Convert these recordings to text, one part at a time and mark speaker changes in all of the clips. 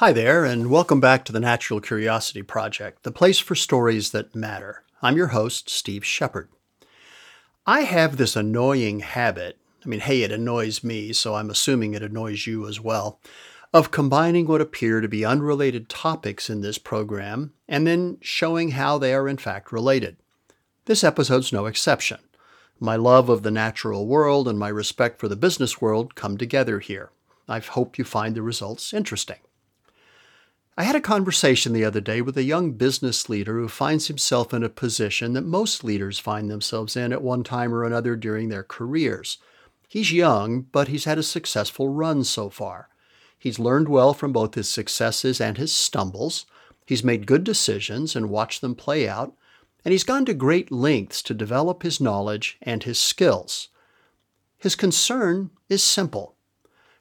Speaker 1: Hi there, and welcome back to the Natural Curiosity Project, the place for stories that matter. I'm your host, Steve Shepard. I have this annoying habit, I mean, hey, it annoys me, so I'm assuming it annoys you as well, of combining what appear to be unrelated topics in this program and then showing how they are in fact related. This episode's no exception. My love of the natural world and my respect for the business world come together here. I hope you find the results interesting. I had a conversation the other day with a young business leader who finds himself in a position that most leaders find themselves in at one time or another during their careers. He's young, but he's had a successful run so far. He's learned well from both his successes and his stumbles. He's made good decisions and watched them play out, and he's gone to great lengths to develop his knowledge and his skills. His concern is simple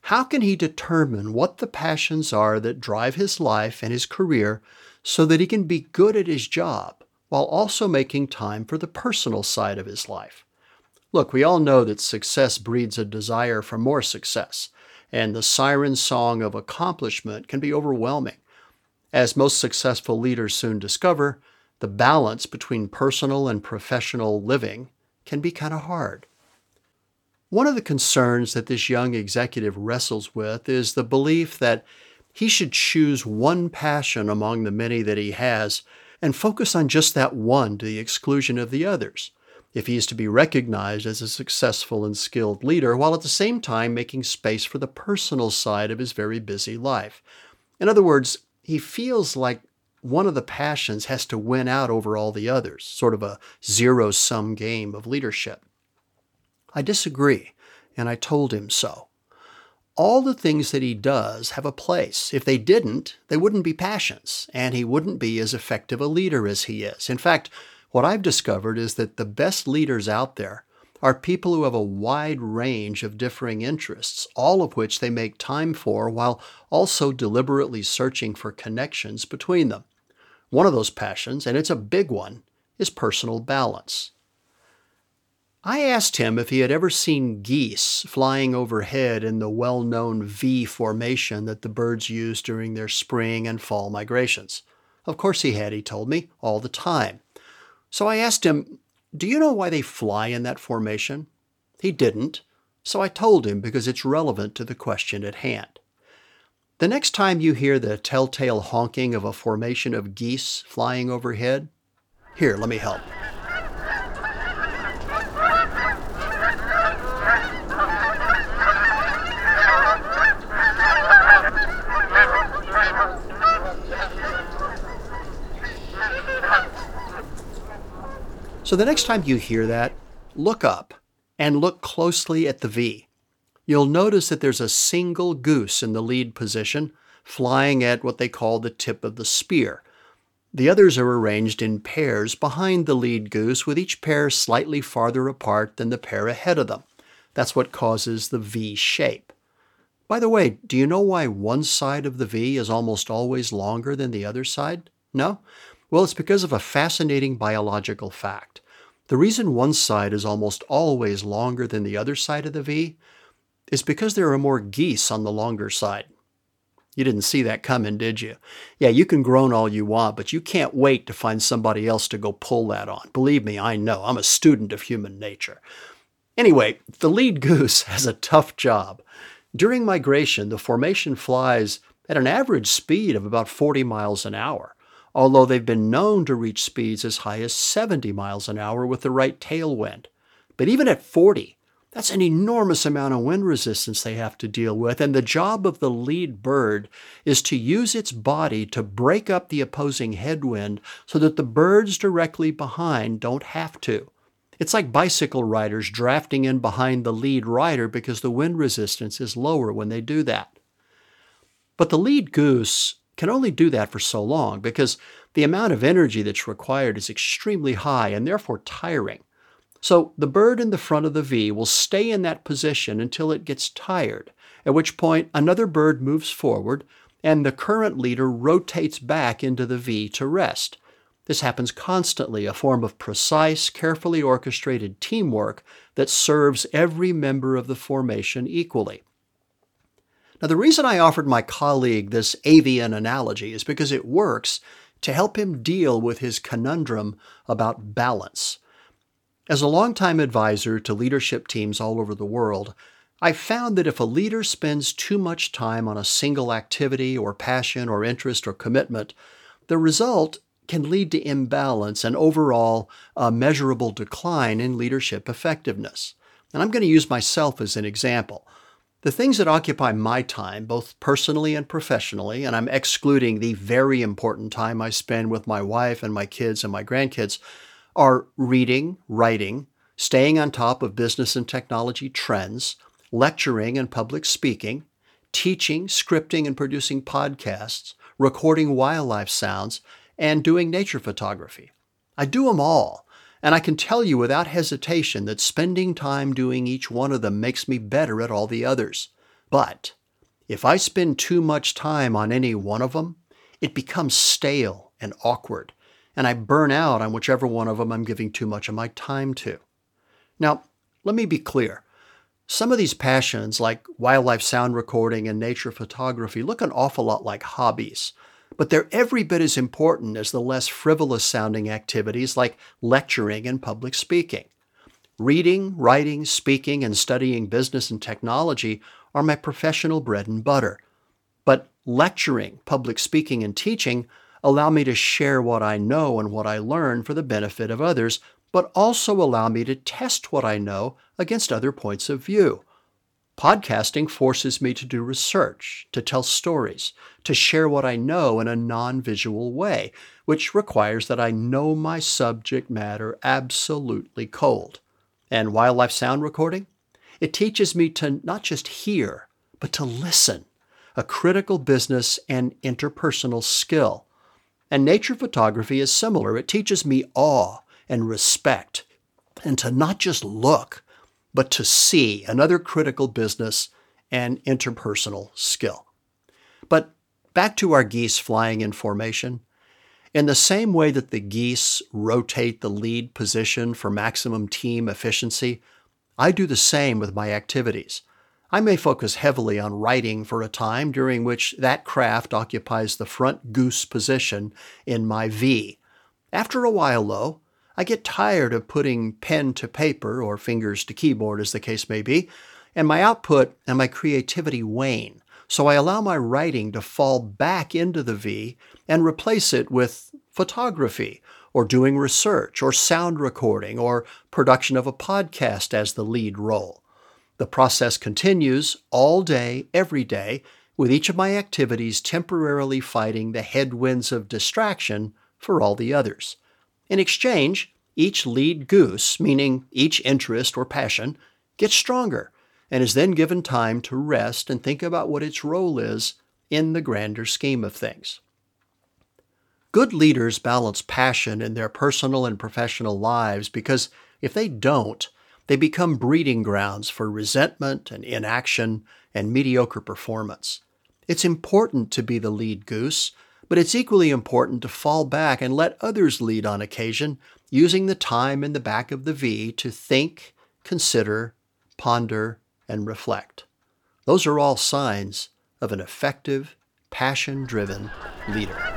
Speaker 1: how can he determine what the passions are that drive his life and his career so that he can be good at his job while also making time for the personal side of his life? Look, we all know that success breeds a desire for more success, and the siren song of accomplishment can be overwhelming. As most successful leaders soon discover, the balance between personal and professional living can be kind of hard. One of the concerns that this young executive wrestles with is the belief that he should choose one passion among the many that he has and focus on just that one to the exclusion of the others if he is to be recognized as a successful and skilled leader, while at the same time making space for the personal side of his very busy life. In other words, he feels like one of the passions has to win out over all the others, sort of a zero sum game of leadership. I disagree, and I told him so. All the things that he does have a place. If they didn't, they wouldn't be passions, and he wouldn't be as effective a leader as he is. In fact, what I've discovered is that the best leaders out there are people who have a wide range of differing interests, all of which they make time for while also deliberately searching for connections between them. One of those passions, and it's a big one, is personal balance. I asked him if he had ever seen geese flying overhead in the well known V formation that the birds use during their spring and fall migrations. Of course he had, he told me, all the time. So I asked him, Do you know why they fly in that formation? He didn't, so I told him because it's relevant to the question at hand. The next time you hear the telltale honking of a formation of geese flying overhead, here, let me help. So the next time you hear that, look up and look closely at the V. You'll notice that there's a single goose in the lead position, flying at what they call the tip of the spear. The others are arranged in pairs behind the lead goose, with each pair slightly farther apart than the pair ahead of them. That's what causes the V shape. By the way, do you know why one side of the V is almost always longer than the other side? No? Well, it's because of a fascinating biological fact. The reason one side is almost always longer than the other side of the V is because there are more geese on the longer side. You didn't see that coming, did you? Yeah, you can groan all you want, but you can't wait to find somebody else to go pull that on. Believe me, I know. I'm a student of human nature. Anyway, the lead goose has a tough job. During migration, the formation flies at an average speed of about 40 miles an hour although they've been known to reach speeds as high as 70 miles an hour with the right tailwind. But even at 40, that's an enormous amount of wind resistance they have to deal with, and the job of the lead bird is to use its body to break up the opposing headwind so that the birds directly behind don't have to. It's like bicycle riders drafting in behind the lead rider because the wind resistance is lower when they do that. But the lead goose can only do that for so long because the amount of energy that's required is extremely high and therefore tiring. So the bird in the front of the V will stay in that position until it gets tired, at which point another bird moves forward and the current leader rotates back into the V to rest. This happens constantly, a form of precise, carefully orchestrated teamwork that serves every member of the formation equally. Now, the reason I offered my colleague this avian analogy is because it works to help him deal with his conundrum about balance. As a longtime advisor to leadership teams all over the world, I've found that if a leader spends too much time on a single activity or passion or interest or commitment, the result can lead to imbalance and overall a measurable decline in leadership effectiveness. And I'm going to use myself as an example. The things that occupy my time, both personally and professionally, and I'm excluding the very important time I spend with my wife and my kids and my grandkids, are reading, writing, staying on top of business and technology trends, lecturing and public speaking, teaching, scripting, and producing podcasts, recording wildlife sounds, and doing nature photography. I do them all, and I can tell you without hesitation that spending time doing each one of them makes me better at all the others. But if I spend too much time on any one of them, it becomes stale and awkward, and I burn out on whichever one of them I'm giving too much of my time to. Now, let me be clear. Some of these passions, like wildlife sound recording and nature photography, look an awful lot like hobbies but they're every bit as important as the less frivolous sounding activities like lecturing and public speaking. Reading, writing, speaking, and studying business and technology are my professional bread and butter. But lecturing, public speaking, and teaching allow me to share what I know and what I learn for the benefit of others, but also allow me to test what I know against other points of view. Podcasting forces me to do research, to tell stories, to share what I know in a non visual way, which requires that I know my subject matter absolutely cold. And wildlife sound recording? It teaches me to not just hear, but to listen, a critical business and interpersonal skill. And nature photography is similar. It teaches me awe and respect, and to not just look, but to see another critical business and interpersonal skill. But back to our geese flying in formation. In the same way that the geese rotate the lead position for maximum team efficiency, I do the same with my activities. I may focus heavily on writing for a time during which that craft occupies the front goose position in my V. After a while, though, I get tired of putting pen to paper or fingers to keyboard, as the case may be, and my output and my creativity wane. So I allow my writing to fall back into the V and replace it with photography or doing research or sound recording or production of a podcast as the lead role. The process continues all day, every day, with each of my activities temporarily fighting the headwinds of distraction for all the others. In exchange, each lead goose, meaning each interest or passion, gets stronger and is then given time to rest and think about what its role is in the grander scheme of things. Good leaders balance passion in their personal and professional lives because if they don't, they become breeding grounds for resentment and inaction and mediocre performance. It's important to be the lead goose, but it's equally important to fall back and let others lead on occasion, using the time in the back of the V to think, consider, ponder, and reflect. Those are all signs of an effective, passion driven leader.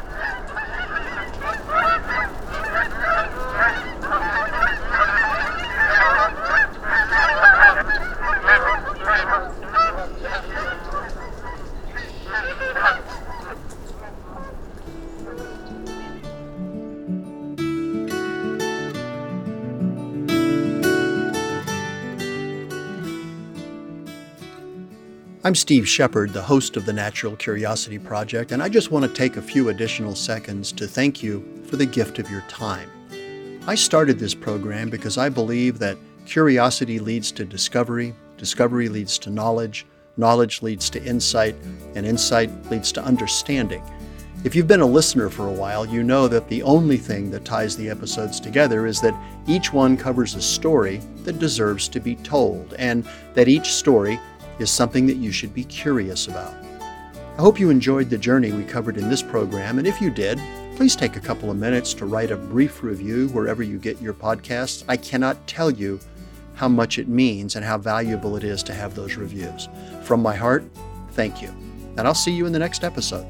Speaker 1: I'm Steve Shepard, the host of the Natural Curiosity Project, and I just want to take a few additional seconds to thank you for the gift of your time. I started this program because I believe that curiosity leads to discovery, discovery leads to knowledge, knowledge leads to insight, and insight leads to understanding. If you've been a listener for a while, you know that the only thing that ties the episodes together is that each one covers a story that deserves to be told, and that each story is something that you should be curious about. I hope you enjoyed the journey we covered in this program, and if you did, please take a couple of minutes to write a brief review wherever you get your podcasts. I cannot tell you how much it means and how valuable it is to have those reviews. From my heart, Thank you. And I'll see you in the next episode.